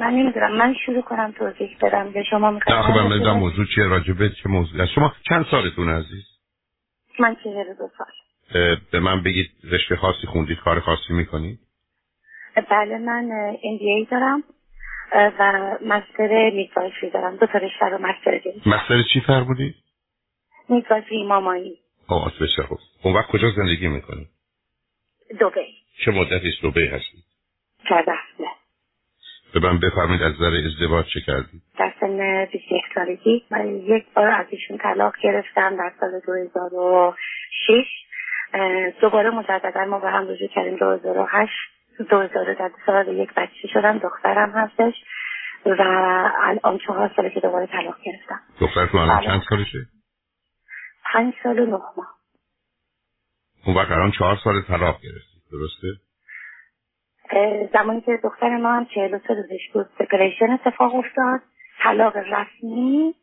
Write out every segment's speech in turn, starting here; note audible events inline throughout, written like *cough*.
من نمی‌دونم من شروع کنم توضیح بدم به شما می‌خوام خب من موضوع چیه؟ راجبه چه موضوع؟ شما چند سالتون عزیز؟ من چهل دو سال. به من بگید رشته خاصی خوندید کار خاصی می‌کنید؟ بله من ای دارم و مستر میدوایفری دارم. دو تا رشته رو مستر دارم مستر چی فرمودید میدوایفری مامایی آه بسیار خوب. اون وقت کجا زندگی می‌کنید دوبی چه مدتی است دوبی هستید؟ چهارده به من بفرمید از نظر ازدواج چه کردید در سن 21 سالگی. من یک بار از ایشون طلاق گرفتم در سال 2006 دوباره مجددا ما به هم رجوع کردیم 2008 2000 در سال یک بچه شدم دخترم هستش. و الان چهار ساله که دوباره طلاق گرفتم. دخترتون الان بله. چند سالشه؟ پنج سال و نه ماه. اون وقت الان چهار سال طلاق گرفتید درسته؟ زمانی که دختر ما هم چهل سه روزش بود سپریشن اتفاق افتاد. طلاق رسمی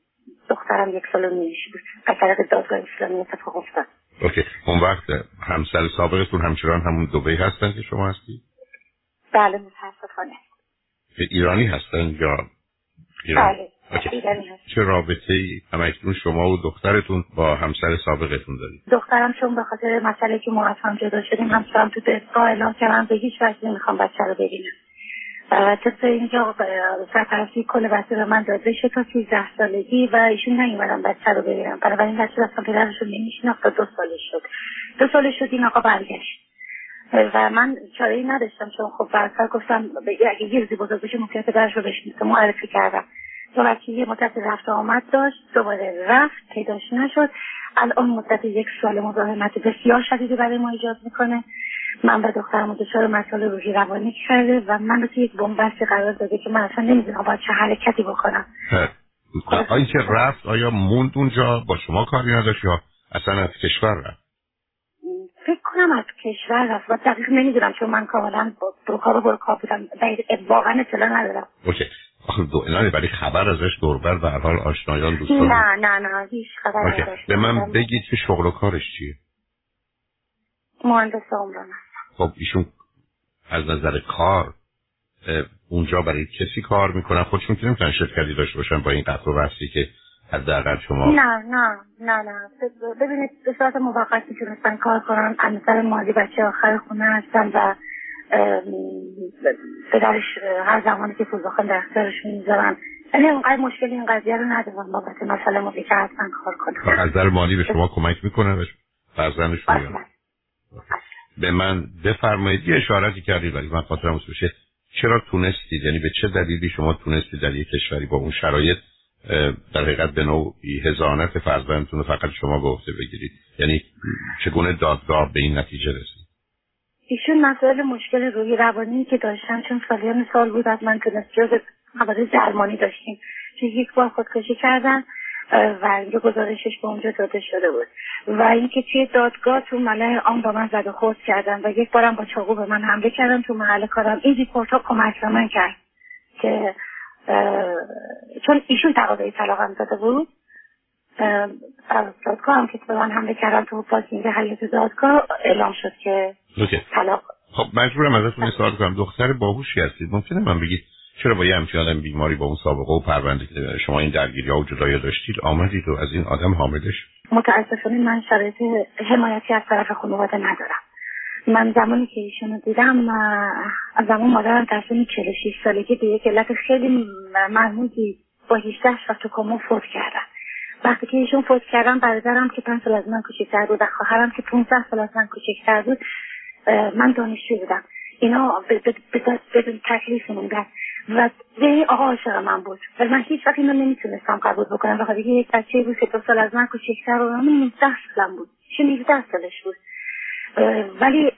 دخترم یک سال و نیش بود. از طرف دادگاه اسلامی اتفاق افتاد. اوکی. اون وقت همسر سابقتون همچنان همون دوبی هستن که شما هستی؟ بله متاسفانه. ایرانی هستن یا ایران؟ بله. چه رابطه ای همکنون شما و دخترتون با همسر سابقتون دارید دخترم چون به خاطر مسئله که ما از هم جدا شدیم همسرم تو دستگاه اعلام کردم به هیچ وجه نمی‌خوام بچه رو ببینم. طبق اینجا سرپرستی کل بچه به من داده شد تا 13 سالگی و ایشون نیومدن بچه رو ببینم بنابراین بچه اصلا پدرش رو نمیشناخت تا دو سالش شد. دو سالش شد این آقا برگشت. و من چاره ای نداشتم چون خب برسر گفتم اگه یه روزی بزرگ بشه ممکنه پدرش رو بشناسه. معرفی کردم. بچه یه مدت رفت آمد داشت دوباره رفت پیداش نشد. الان مدت یک سال مزاحمت بسیار شدیدی برای ما ایجاد می‌کنه. من و دخترم دچار مسائل روحی روانی کرده و من رو توی یک بنبستی قرار داده که من اصلا نمی‌دونم باید چه حرکتی بکنم. آیا که رفت آیا موند اونجا؟ با شما کاری نداشت یا اصلا از کشور رفت؟ فکر کنم از کشور رفت. و دقیق نمی‌دونم چون من کاملا با کار برو کار بودم. واقعا اطلاع ندارم. اوکی. دو برای خبر ازش دوربر و حال آشنایان دوستان. نه نه نه هیچ خبر به من بگید که شغل و کارش چیه؟ مهندس عمران خب ایشون از نظر کار اونجا برای کسی کار می‌کنن. خودشون که نمی‌تونن شرکتی داشته باشن با این قطع و بستی که حداقل شما نه نه نه نه. ببینید به صورت موقت می‌تونستن کار کنن از نظر مالی بچه آخر خونه هستن و پدرش هر زمانی که پول بخوان در اختیارش می‌ذارن یعنی اونقدر مشکل این قضیه رو ندارم. بابت مسئله مالی که حتما کار کنم. از نظر مالی به شما کمک می‌کنه فرزندشون به من بفرمایید. یه اشارتی کردید ولی من خاطرم بشه چرا تونستید؟ یعنی به چه دلیلی شما تونستید در یک کشوری با اون شرایط در حقیقت به نوعی هزانت فرزندتون فقط شما به عهده بگیرید؟ یعنی چگونه دادگاه به این نتیجه رسید؟ ایشون مسائل مشکل روی روانی که داشتن چون سالیان سال بود از من تونست جز حوادث درمانی داشتیم. که یک بار خودکشی کردن و اینجا گزارشش به اونجا داده شده بود. و اینکه توی دادگاه تو مله آن با من زد و خورد کردن و یک بارم با چاقو به من حمله کردن تو محل کارم. این ریپورت ها کمک به من کرد که چون ایشون تقاضای طلاقم داده بود. دادگاه هم که به من حمله کردن تو پارکینگ حیات دادگاه اعلام شد که طلاق. خب مجبورم ازتون سوال کنم. دختر باهوشی هستید ممکنه من بگید چرا با یه همچین آدم بیماری با اون سابقه و پرونده که شما این درگیری ها و جدایی داشتید آمدید و از این آدم حاملش؟ متاسفانه من شرایط حمایتی از طرف خانواده ندارم. من زمانی که ایشونو دیدم از زمان مادرم در سن 46 سالگی به یک علت خیلی مرموزی با 18 و تو کما فوت کردن. وقتی که ایشون فوت کردن برادرم که پنج سال از من کوچکتر بود و خواهرم که 15 سال از من کوچکتر بود من دانشجو بودم. اینا بدون تکلیف موندن و به آقا عاشق من بود. و من هیچ وقت اینو نمی‌تونستم قبول بکنم. بخاطر که یک بچه بود که دو سال از من کوچکتر و من 19 سالم بود. چه 19 سالش بود. ولی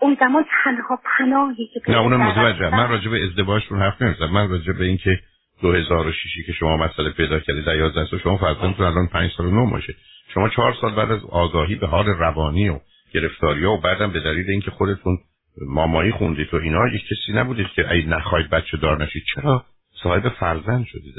اون زمان تنها پناهی که نه اونم متوجه. من راجع به ازدواجتون حرف نمی‌زدم من راجع به اینکه 2006 که شما مسئله پیدا کردید در 11 سال شما فرزندتون الان 5 سال و 9 ماشه. شما 4 سال بعد از آگاهی به حال روانی و گرفتاری و بعدم به دلیل اینکه خودتون مامایی خوندید و اینا یک کسی نبودید که ای نخواهید بچه دار نشید. چرا؟ صاحب فرزند شدید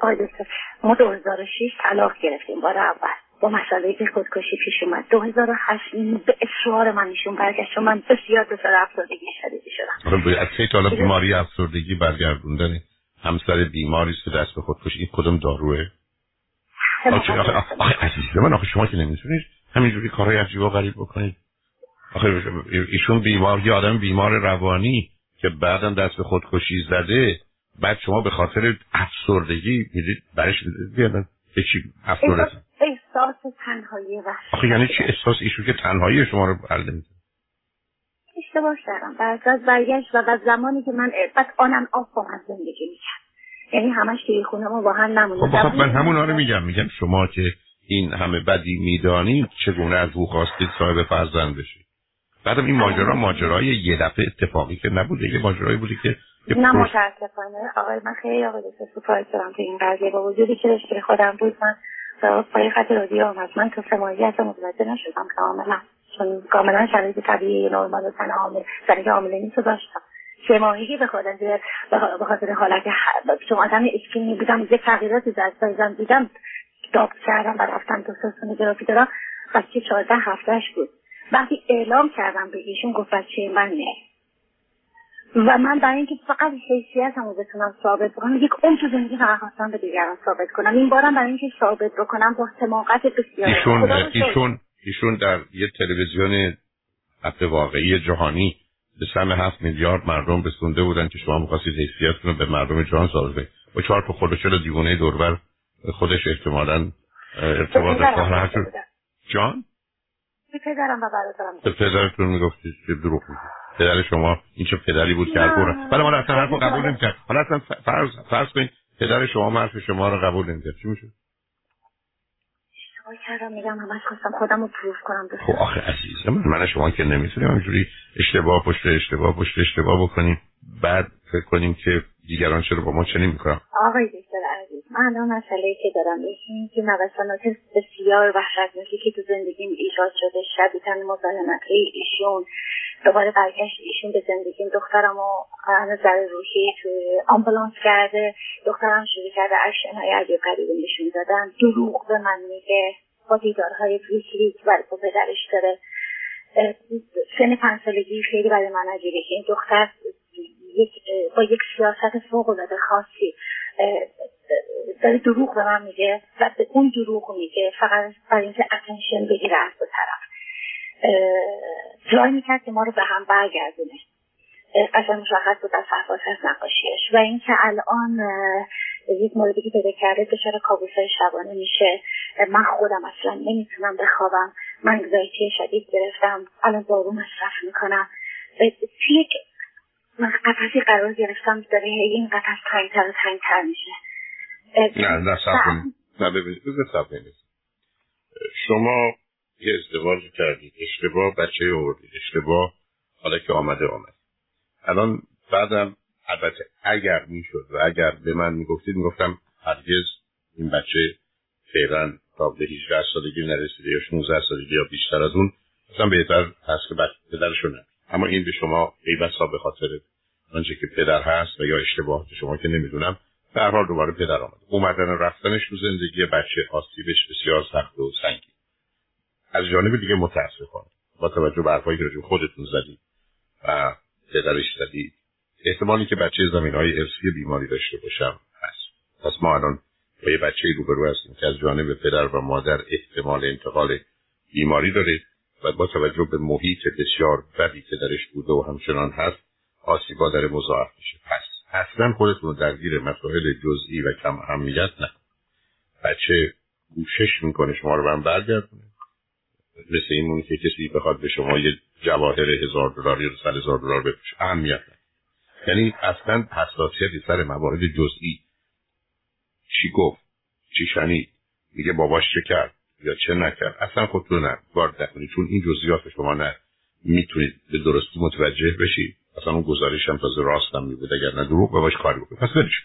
آقای دکتر ما 2006 طلاق گرفتیم بار اول. با مسئله که خودکشی پیش اومد. 2008 به اصرار من ایشون برگشت من بسیار دچار افسردگی شدیدی شدم. از کی بیماری افسردگی برگردوندن همسر بیماری است که دست به خودکشی این کدوم داروه؟ آخه, عزیز من آخه شما که نمی‌تونید همینجوری کارهای عجیب و غریب بکنید. آخه ایشون بیمار یه آدم بیمار روانی که بعدم دست به خودکشی زده بعد شما به خاطر افسردگی می‌دید برش بیادن. به چی؟ افسردگی. احساس تنهایی و آخه یعنی چی؟ احساس ایشون که تنهایی شما رو برده میده اشتباه کردم. بعد از برگشت و بعد زمانی که من بعد آنم آف با من زندگی می‌کرد یعنی همش توی خونه ما با هم نمونده خب, خب من همون رو میگم. میگم شما که این همه بدی می‌دانید چگونه از او خواستید صاحب فرزند بشید؟ بعدم این ماجرا ماجرای یه دفعه اتفاقی که نبوده. یه ماجرایی بوده که نه متاسفانه. آقای من خیلی آقای دکتر سپاس دارم تو این قضیه. با وجودی که رشته خودم بود من پای خط رادیو آمد من تو سمایی از متوجه نشدم کاملا چون کاملا شرایط طبیعی نرمال و تن حامل زنی حامله نیست داشتم. سه ماهگی به خودم به خاطر حالت چون آدم اسکینی بودم یه تغییراتی در سایزم دیدم داب کردم و رفتم دو سونوگرافی دارم. بچه چهارده هفتهش بود. وقتی اعلام کردم به ایشون گفت بچه من نه و من برای اینکه فقط حیثیتمو بتونم ثابت بکنم یک عمر تو زندگی فقط خواستم به دیگران ثابت کنم. این بارم برای اینکه ثابت بکنم با حماقت بسیار ایشون ایشون ایشون در یه تلویزیون حتی واقعی جهانی به سم هفت میلیارد مردم بسونده بودن که شما می‌خواستید حیثیتتون به مردم جهان ثابت کنید. با چهار تا خودشل دیوانه دوربر خودش احتمالا ارتباط خواه جان؟ به پدرم و برادرم به پدرتون می‌گفتید که دروغ پدر شما این چه پدری بود که الگوره ولی ما اصلا حرف قبول نمی‌کرد حالا اصلا فرض فرض کنید پدر شما حرف شما رو قبول نمی‌کرد. چی میشه کردم میگم همش خواستم خودم رو پروف کنم. خب آخه عزیز من, من شما که نمی‌تونیم همینجوری اشتباه پشت اشتباه پشت اشتباه بکنیم. بعد فکر کنیم که دیگران چرا با ما چنین می‌کنم آقای دکتر عزیز من الان مسئله که دارم این که نوسانات بسیار وحشتناکی که تو زندگیم ایجاد شده شدیدن مزاحمت ایشون. دوباره برگشت ایشون به زندگیم دخترم و نظر روحی توی آمبولانس کرده. دخترم شروع کرده اشنهای عجیب غریبی نشون دادن. دروغ به من میگه. با دیدارهای ویکلیک برای با پدرش داره. سن پنج سالگی خیلی برای من عجیبه این دختر با یک سیاست فوق العاده خاصی داره دروغ به من میگه و به اون دروغ میگه. فقط برای اینکه اتنشن بگیره از دو طرف. سعی می‌کرد که ما رو به هم برگردونه. قشنگ مشخص بود از حرفاش از نقاشیش. و اینکه الان یک موردی که پیدا کرده دچار کابوسای شبانه میشه. من خودم اصلا نمی‌تونم بخوابم. من انگزایتی شدید گرفتم. الان دارو مصرف می‌کنم. توی یک قفصی قرار گرفتم داره این قفص تنگتر و تنگتر میشه. نه نه نه ببینید شما یه ازدواج کردید اشتباه بچه آوردید اشتباه حالا که آمده آمد. الان بعدم البته اگر می‌شد و اگر به من می‌گفتید می‌گفتم هرگز این بچه فعلا تا به 18 سالگی نرسیده یا 16 سالگی یا بیشتر از اون اصلا بهتر هست که پدرشو نه. اما این به شما ای بسا به خاطر آنچه که پدر هست و یا اشتباهات شما که نمی‌دونم در حال دوباره پدر آمد. اومدن رفتنش تو زندگی بچه آسیبش بسیار سخت و سنگین. از جانب دیگه متاسفانه با توجه به حرفایی که خودتون زدید و پدرش زدید احتمالی که بچه زمین های ارسی بیماری داشته باشم هست. پس ما الان با یه بچه روبرو هستیم که از جانب پدر و مادر احتمال انتقال بیماری داره و با توجه به محیط بسیار بدی که درش بوده و همچنان هست آسیبا در مضاعف میشه. پس اصلا خودتون درگیر مسائل جزئی و کم اهمیت نه بچه کوشش می‌کنه شما رو من برگردونه. مثل این که کسی بخواد به شما یه جواهر هزار دلار یا صد هزار دلار بفروشه. اهمیت یعنی اصلا حساسیتی سر موارد جزئی. چی گفت؟ چی شنید؟ میگه باباش چه کرد؟ یا چه نکرد؟ اصلا خودتون نه وارد نکنید. چون این جزئیات شما نه می‌تونید به درستی متوجه بشید. اصلا اون گزارش هم تازه راست هم میبود. اگر نه دروغ باباش کاری بکنید. پس برش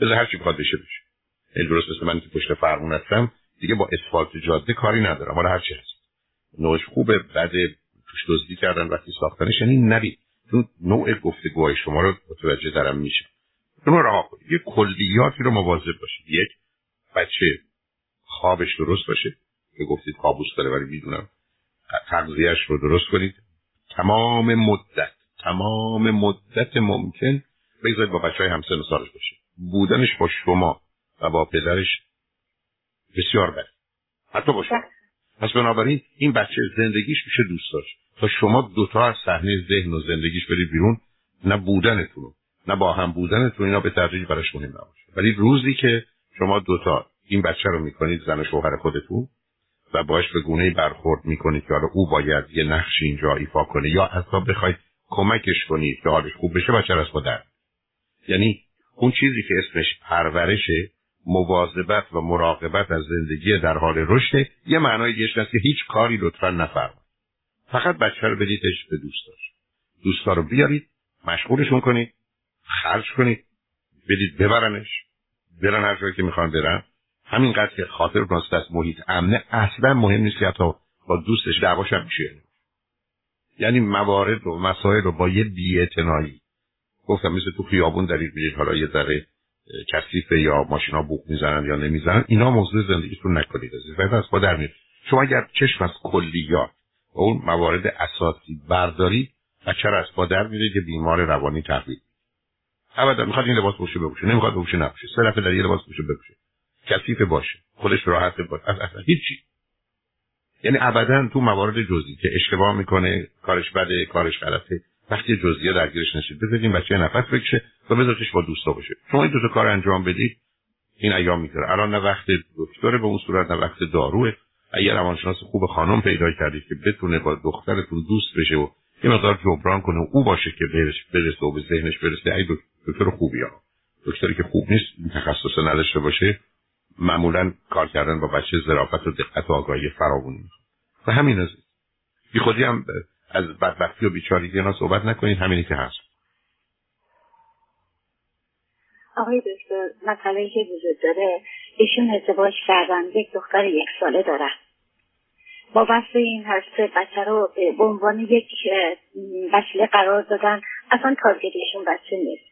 بذار هر چی بخواد بشه بشه. این درست مثل من که پشت فرمون هستم دیگه با اسفالت جاده کاری ندارم. حالا هر چی هست. نوعش خوبه. بعد توش دزدی کردن وقتی ساختنش یعنی نبید چون نوع گفتگوهای شما رو متوجه درم میشه. شما رها کنید. یه کلیاتی رو مواظب باشید. یک بچه خوابش درست باشه. که گفتید کابوس داره ولی می‌دونم تغذیهش رو درست کنید. تمام مدت تمام مدت ممکن بگذارید با بچه های همسن سالش باشه. بودنش با شما و با پدرش بسیار بد. حتی باشه پس بنابراین این بچه زندگیش میشه دوست داشت. تا شما دوتا از صحنه ذهن و زندگیش برید بیرون نه بودنتون نه با هم بودنتون اینا به تدریج براش مهم نباشه. ولی روزی که شما دوتا این بچه رو می‌کنید زن و شوهر خودتون و باش به گونه برخورد می‌کنید که حالا او باید یه نقش اینجا ایفا کنه یا حتی بخواید کمکش کنید که حالش خوب بشه بچه از خود یعنی اون چیزی که اسمش پرورش مواظبت و مراقبت از زندگی در حال رشد یه معنای دیگه که هیچ کاری لطفا نفرمایید. فقط بچه رو بدیدش به دوست داشت. دوستا رو بیارید مشغولشون کنید خرج کنید بدید ببرنش. برن هر جایی که می‌خوان برن. همینقدر که خاطر راست از محیط امنه اصلا مهم نیست که حتی با دوستش دعواش هم میشه. یعنی موارد و مسائل رو با یه بیاعتنایی. گفتم مثل تو خیابون دارید میرید حالا یه ذره کثیفه یا ماشینا بوق می‌زنن یا نمی‌زنن اینا موضوع زندگیتون نکنید بعد از در میاد. شما اگر چشم از کلیات و اون موارد اساسی برداری بچه از با در میره که بیمار روانی تحویل ابدا می‌خواد این لباس بوشه بپوشه نمی‌خواد بپوشه نپوشه. سه دفعه در یه لباس بوشه بپوشه. کثیف باشه. خودش راحت باشه. از اصلا هیچی. یعنی ابدا تو موارد جزئی که اشتباه می‌کنه کارش بده کارش غلطه وقتی جزئیه درگیرش نشید بذارید بچه نفس بکشه و بذارتش با دوستا باشه. شما این دو تا کار انجام بدید این ایام میگذره. الان نه وقت دکتر به اون صورت نه وقت داروه. اگر روانشناس خوب خانم پیدا کردید که بتونه با دخترتون دوست بشه و یه مقدار جبران کنه و او باشه که برسه و به ذهنش برسه ای دکتر خوبی ها. دکتری که خوب نیست تخصص نداشته باشه معمولا کار کردن با بچه ظرافت و دقت و آگاهی فراوانی و همین از بی خودی هم از بدبختی و بیچارگی اینا صحبت نکنید همینی که هست. آقای دکتر مسئله که وجود داره ایشون ازدواج کردن یک دختر یک ساله دارن با وصل این هست بچه رو به عنوان یک وسیله قرار دادن اصلا کارگریشون بچه نیست.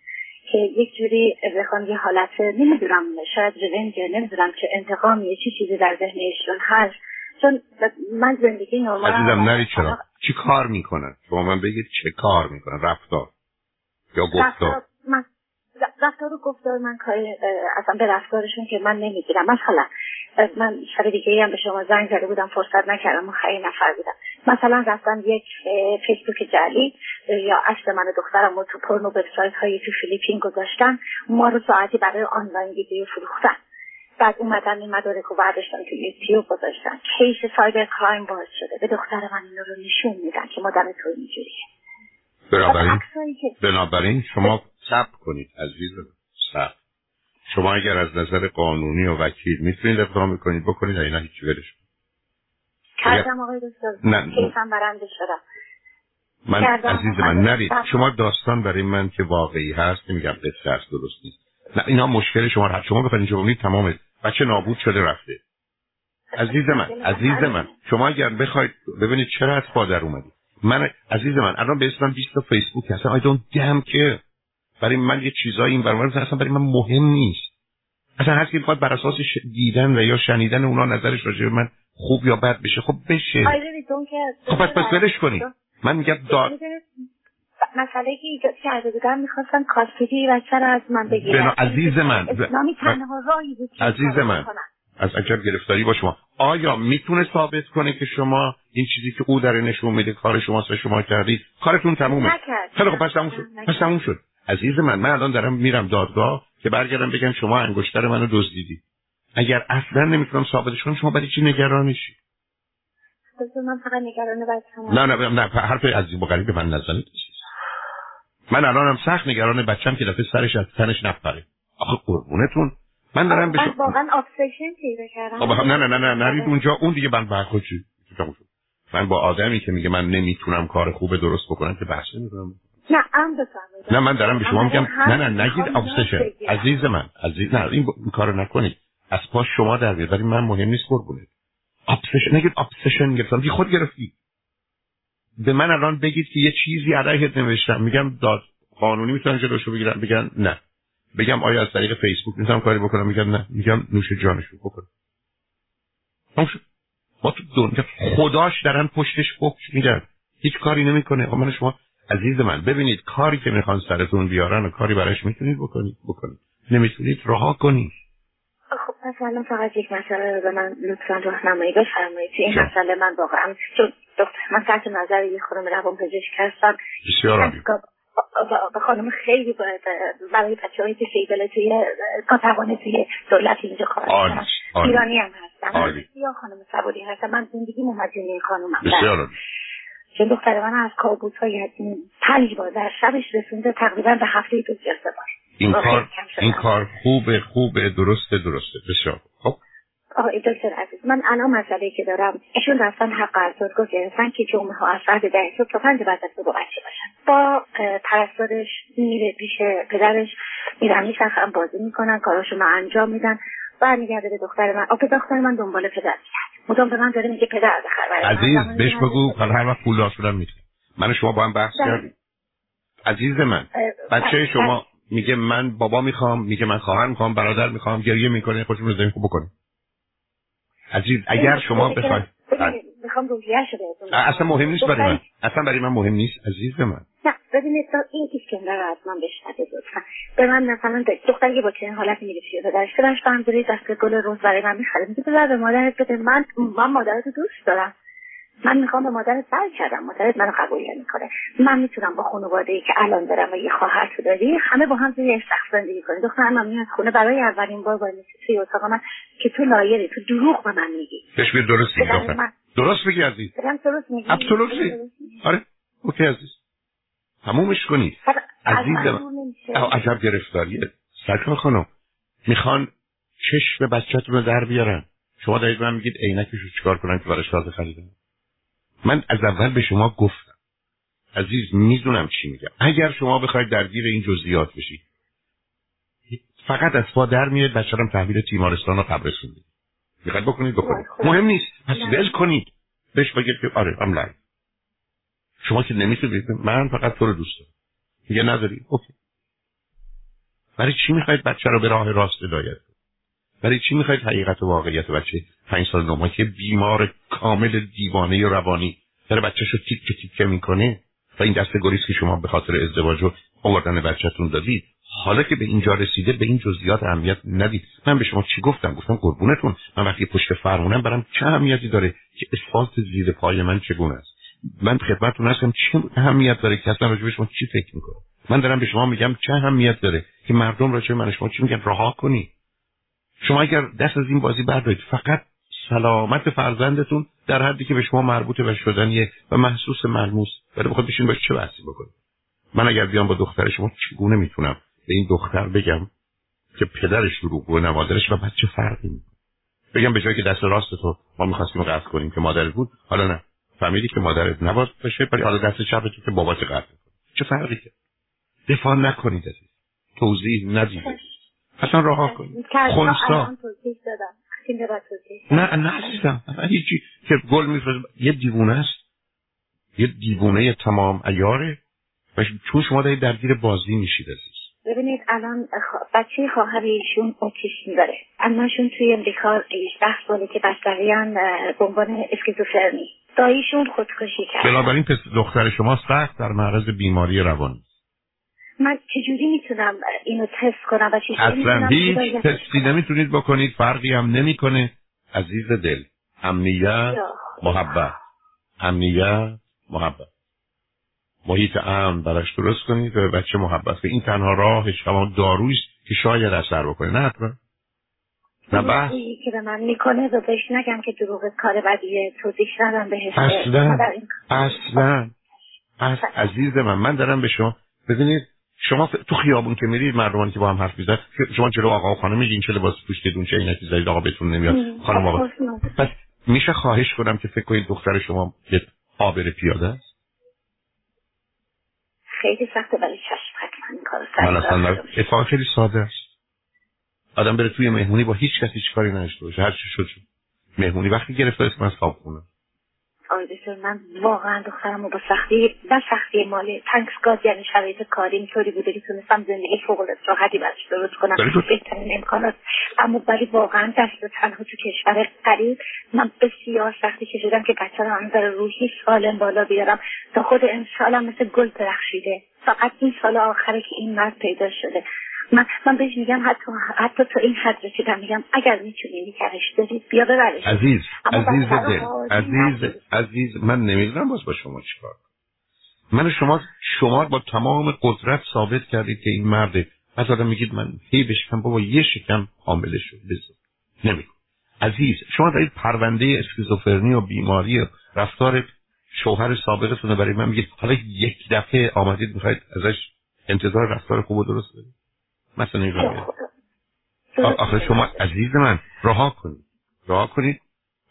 که یک جوری بخوام یه حالت نمی‌دونم شاید رونج نمی‌دونم که انتقام یه چی چیزی در ذهن ایشون هست. چون من زندگی نرمال عزیزم نری چرا. چی کار می‌کنن؟ شما من بگید چه کار می‌کنن؟ رفتار. یا گفتار. من رفتار و گفتار من کاری اصلا به رفتارشون که من نمی‌گیرم. مثلا من شب دیگه هم به شما زنگ زده بودم فرصت نکردم و خیلی نفر بودم. مثلا رفتم یک فیسبوک جلی یا اصل من و دخترم رو تو پرنو وبسایت هایی تو فیلیپین گذاشتن. ما رو ساعتی برای آنلاین ویدیو فروختن. بعد اومدن این مدارک رو برداشتن تو یوتیوب گذاشتن کیس سایبر کرایم باز شده. به دختر من این رو نشون میدن که مادر تو اینجوریه. بنابراین بنابراین شما صبر کنید عزیز صبر. شما اگر از نظر قانونی و وکیل می‌تونید اقدام کنید بکنید. اینا هیچی ولش کردم آقای دکتر. نه. کیسم برنده شدم من عزیز من نرید. شما داستان برای من که واقعی هست نمیگم قصه هست درست نیست. نه اینا مشکل شما هست. شما بفرین شما تمام بچه نابود شده رفته. عزیز من عزیز من شما اگر بخواید ببینید چرا از پادر اومدید. من عزیز من الان به اسمم 20 تا فیسبوک هستن آی دونت دم که برای من یه چیزایی این برنامه اصلا برای من مهم نیست. اصلا هر کی بخواد بر اساس دیدن و یا شنیدن اونا نظرش راجع به من خوب یا بد بشه خب بشه. خب پس پس ولش کنید. من میگم دار مسئله که ایجاد کرده بودم می‌خواستم کاستی بچه رو از من بگیرم عزیز من اسلامی تنها راهی بود عزیز من از اگر گرفتاری با شما. آیا می‌تونه ثابت کنه که شما این چیزی که او داره نشون میده کار شما و شما کردید کارتون تمومه؟ خیلی خب پس تموم شد. پس تموم شد. عزیز من من الان دارم میرم دادگاه که برگردم بگم شما انگشتر منو دزدیدی. اگر اصلا نمی‌تونم ثابتش کنم شما برای چی نگران میشی؟ من فقط نگران نه نه نه حرف عزیز با غریب من نزنید من الانم سخت نگران بچم که دفعه سرش از تنش نپره. آخه قربونتون. من دارم شما واقعا ابسشن پیدا کردم. نه نه نه نه نرید اونجا. اون دیگه من برخود چی من با آدمی که میگه من نمی‌تونم کار خوب درست بکنم که بحث نمی‌کنم. نه ام نه من دارم به شما میگم نه نه نگید ابسشن عزیز من عزیز نه این, این کارو نکنید. از پاش شما در بیاد ولی من مهم نیست قربونه ابسشن نگید ابسشن گرفتم. بی خود گرفتی. به من الان بگید که یه چیزی علیهت نوشتم. میگم داد قانونی می‌تونن جلوشو بگیرن؟ بگن نه. بگم آیا از طریق فیسبوک می‌تونم کاری بکنم؟ میگم نه. میگم نوش جانشو بکن. ما تو دنیا خداش درن پشتش حکم میدن هیچ کاری نمی‌کنه. من شما عزیز من ببینید کاری که می‌خوان سرتون بیارن و کاری براش می‌تونید بکنید. بکنید. نمی‌تونید رها کنید. خب مثلا فقط یک مسئله رو به من لطفا راهنمایی بفرمایید این مسئله من واقعا چون دکتر من تحت نظر یه خانم روان پزشک هستم. بسیار به خانم خیلی باید برای بچه های که سیبله توی کاتوانه توی دولت اینجا کار ایرانی هم هستم. یا خانم سبودی هستم. من زندگی ممجنی این خانم هم. بسیار چون دختر من از کابوس های پنج بار در شبش رسونده تقریبا به هفته دو بار. این کار این کار خوبه خوبه درسته درسته. بسیار خب. آقای دکتر عزیز من الان مسئله که دارم ایشون رفتن حق ارزادگاه گرفتن که جمعه ها از ساعت ده صبح تا پنج بعد از صبح بچه باشن. با پرستارش میره پیش پدرش میرن میچرخن بازی می‌کنن کاراشون رو انجام میدن. برمیگرده به دختر من. آقا دختر من دنبال پدر میگرد مدام به من داره میگه پدر بخر عزیز بهش بگو حالا هر وقت پول شدم می‌تونم من شما با هم بحث بله. کردیم. عزیز من بچه بله. شما میگه من بابا می‌خوام میگه من خواهر می‌خوام برادر می‌خوام گریه می‌کنه خوشم رو خوب بکنه. عزیز اگر شما بخواید می‌خوام روحیه‌اش بهتون اصلا مهم نیست برای من. اصلا برای من مهم نیست عزیز من. نه ببینید این اسکندر رو از من بشنوید لطفا. به من مثلا دختری با چنین حالتی میگه چیه پدرش؟ پدرش برم دست گل روز برای من می‌خره. میگه بذار به مادرت بده. من من مادرت دوست دارم. من می‌خوام به مادرت کردم. مادرت منو قبول نمی‌کنه. من می‌تونم با خانواده ای که الان دارم و یه خواهر تو داری همه با هم توی شخص زندگی کنیم. دختر من میاد خونه برای اولین بار با توی اتاق من که تو لایری تو دروغ به من میگی. بهش درست میگی درست میگی عزیز. درست میگی. ابسولوتلی آره. اوکی عزیز. تمومش کنی. عزیز عجب گرفتاریه سرکار خانم. می‌خوان چشم بچهتون رو در بیارن. شما دارید من میگید عینکش رو چیکار کنن که براش تازه خریدن. من از اول به شما گفتم. عزیز می‌دونم چی میگم. اگر شما بخواید درگیر این جزئیات بشید فقط از پا در میاد بچه‌رم تحویل تیمارستان و قبرستون می‌دید. می‌خواید بکنید بکنید. مهم نیست. پس ول کنید. بهش بگید که آره ام شما که نمی‌تونید من فقط تو رو دوست دارم. میگه نداری اوکی. برای چی می‌خواید بچه رو به راه راست هدایت برای چی می‌خواید حقیقت و واقعیت بچه؟ پنج سال نوما که بیمار کامل دیوانه روانی داره بچهش رو تیکه می‌کنه و این دست گریز که شما به خاطر ازدواج و آوردن بچهتون دادید حالا که به اینجا رسیده به این جزئیات اهمیت ندید. من به شما چی گفتم؟ گفتم قربونتون. من وقتی پشت فرمونم برم چه اهمیتی داره که اسفالت زیر پای من چگونه است؟ من خدمتتون هستم. چه اهمیت داره که اصلا راجع شما چی فکر می‌کنم؟ من دارم به شما میگم چه اهمیت داره که مردم راجع من شما چی میگن؟ رها کنی. شما اگر دست از این بازی بردارید فقط سلامت فرزندتون در حدی که به شما مربوطه و شدنیه و محسوس ملموس. ولی بخواد بشین باش چه بحثی بکنید من اگر بیام با دختر شما چگونه می‌تونم به این دختر بگم که پدرش دروغ و نمادرش و بچه فرقی بگم به جایی که دست راست تو ما می‌خواستیم قطع کنیم که مادرت بود حالا نه. فهمیدی که مادرت نباید باشه ولی حالا دست چپ تو که بابات قطع چه فرقی کرد؟ دفاع نکنید توضیح ندید. اصلا رها کنید خونسا. نه نه عزیزم. هیچی که گل میفرست یه دیوونه است. یه دیوونه تمام ایاره. و چون شما دارید درگیر بازی میشید عزیز. ببینید الان بچه خواهر ایشون اوتیسم داره. اماشون توی امریکا 18 ساله که بستریان به عنوان اسکیزوفرنی. داییشون خودکشی کرد. بنابراین پس دختر شما سخت در معرض بیماری روانی. من چجوری می‌تونم اینو تست کنم و چجوری اصلا هیچ تستی نمی‌تونید بکنید فرقی هم نمی‌کنه. عزیز دل امنیت محبت. امنیت محبت. محیط امن براش درست کنید و بچه محبت که این تنها راهش همون دارویی که شاید اثر بکنه نه حتما. نه بحث. که به من می‌کنه و بهش نگم که دروغ کار بدیه توضیح ندم بهش. اصلا. اصلا. اصلا. عزیز من من دارم به شما ببینید شما تو خیابون که میرید مردمانی که با هم حرف می‌زنن شما جلو آقا و خانم میگین چه لباس پوشیدون چه عینکی زدید آقا بهتون نمیاد؟ خانم آقا. پس میشه خواهش کنم که فکر کنید دختر شما یه آبر پیاده است؟ خیلی سخته ولی چشم حتما اتفاق خیلی ساده است. آدم بره توی مهمونی با هیچ کسی هیچ کاری نداشته باشه. هر چی شد شد. مهمونی وقتی گرفته است من صاحب خونه. دکتر من واقعا دخترم با سختی نه سختی مالی تنکسگاد یعنی شرایط کاری اینطوری بوده که تونستم زندگی فوق راحتی براش درست کنم. بهترین امکانات. اما ولی واقعا دست تنها تو کشور قریب من بسیار سختی کشیدم که بچه رو نظر روحی سالم بالا بیارم. تا خود انشالم مثل گل درخشیده. فقط این سال آخره که این مرد پیدا شده. من من بهش میگم حتی حتی تو این حد رسیدم میگم اگر می‌تونی نگرش دارید بیا ببرش. عزیز عزیز دل عزیز عزیز من نمی‌دونم باز با شما چیکار من شما شما با تمام قدرت ثابت کردید که این مرده بعد آدم میگید من هی بشکم بابا یه شکم حامله شد بزن نمی عزیز شما دارید پرونده اسکیزوفرنی و بیماری و رفتار شوهر سابقتون رو برای من. میگید حالا یک دفعه آمدید می‌خواید ازش انتظار رفتار خوب و درست بدید. مثلا این آخه شما عزیز من رها کنید. رها کنید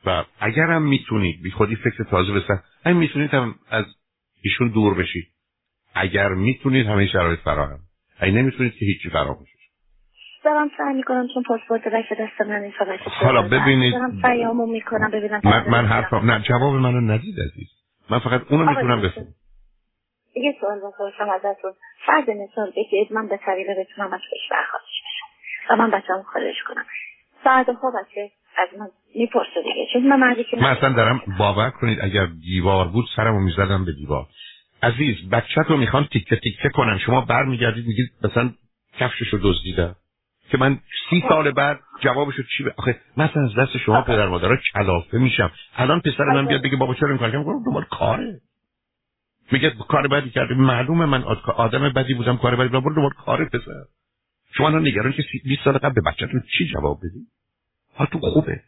و اگرم می‌تونید بی خودی فکر تازه بسن همین می‌تونید هم از ایشون دور بشید. اگر می‌تونید همه شرایط فراهم. اگه نمی‌تونید که هیچی فراموش دارم سعی می‌کنم چون پاسپورت بچه دست من این حالا ببینید. دارم می‌کنم ببینم من, من حرفم نه جواب منو ندید عزیز. من فقط اونو می‌تونم بفهم یه سوال بپرسم ازتون فرض مثال بگید من به طریقه بتونم از کشور خارج بشم و من بچه‌مو خارج کنم. ها بچه از من می‌پرسه دیگه. چون من مردی که من اصلا دارم باور کنید اگر دیوار بود سرمو می‌زدم به دیوار. عزیز بچه رو می‌خوان تیکه تیکه کنن. شما برمیگردید میگید مثلا کفششو دزدیدم. که من سی سال بعد جوابشو چی ب... آخه مثلا از دست شما پدر مادرها کلافه میشم. الان پسر من بیاد بگه بابا چرا این کار کردم دنبال کاره. میگه کار بدی کرده معلومه من آدم بدی بودم کار بدی بودم. برو کار پسر. شما الان نگران که 20 سال قبل به بچه‌تون چی جواب بدی؟ ها تو خوبه.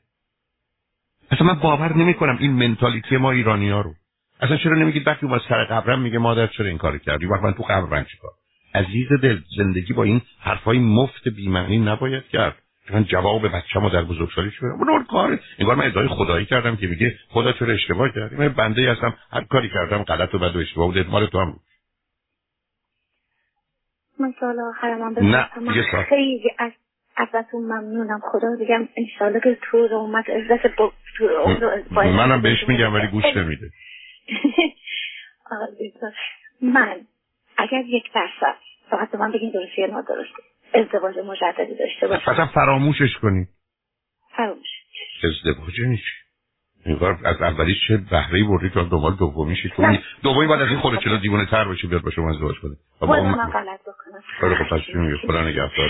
اصلا من باور نمی کنم این منتالیتی ما ایرانی ها رو. اصلا چرا نمیگید وقتی اومد سر قبرم میگه مادر چرا این کار کردی؟ وقتی من تو قبر چیکار؟ عزیز دل زندگی با این حرفای مفت بیمعنی نباید کرد. من جواب بچه‌مو در بزرگسالی شدم اون کار. انگار من ادعای خدایی کردم که میگه خدا چرا اشتباه کردی. من بنده هستم. هر کاری کردم غلط و بد و اشتباه بوده مال تو هم من نه خیلی از ازتون ممنونم. خدا بگم انشالله که تو رو اومد عزت با منم بهش میگم ولی گوش نمیده. *laughs* من اگر یک درصد فقط من بگین درسته یا نادرسته. ازدواج مجددی داشته باشه اصلا فراموشش کنی. فراموش. ازدواج نیست. انگار از اولی چه بهره بردی تا دنبال دومیش تو دومی بعد از این خود چلو دیوونه تر باشه بیاد با شما ازدواج کنه؟ باید من غلط بکنم. پس خدا نگهدار.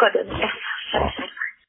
خدا نگهدار.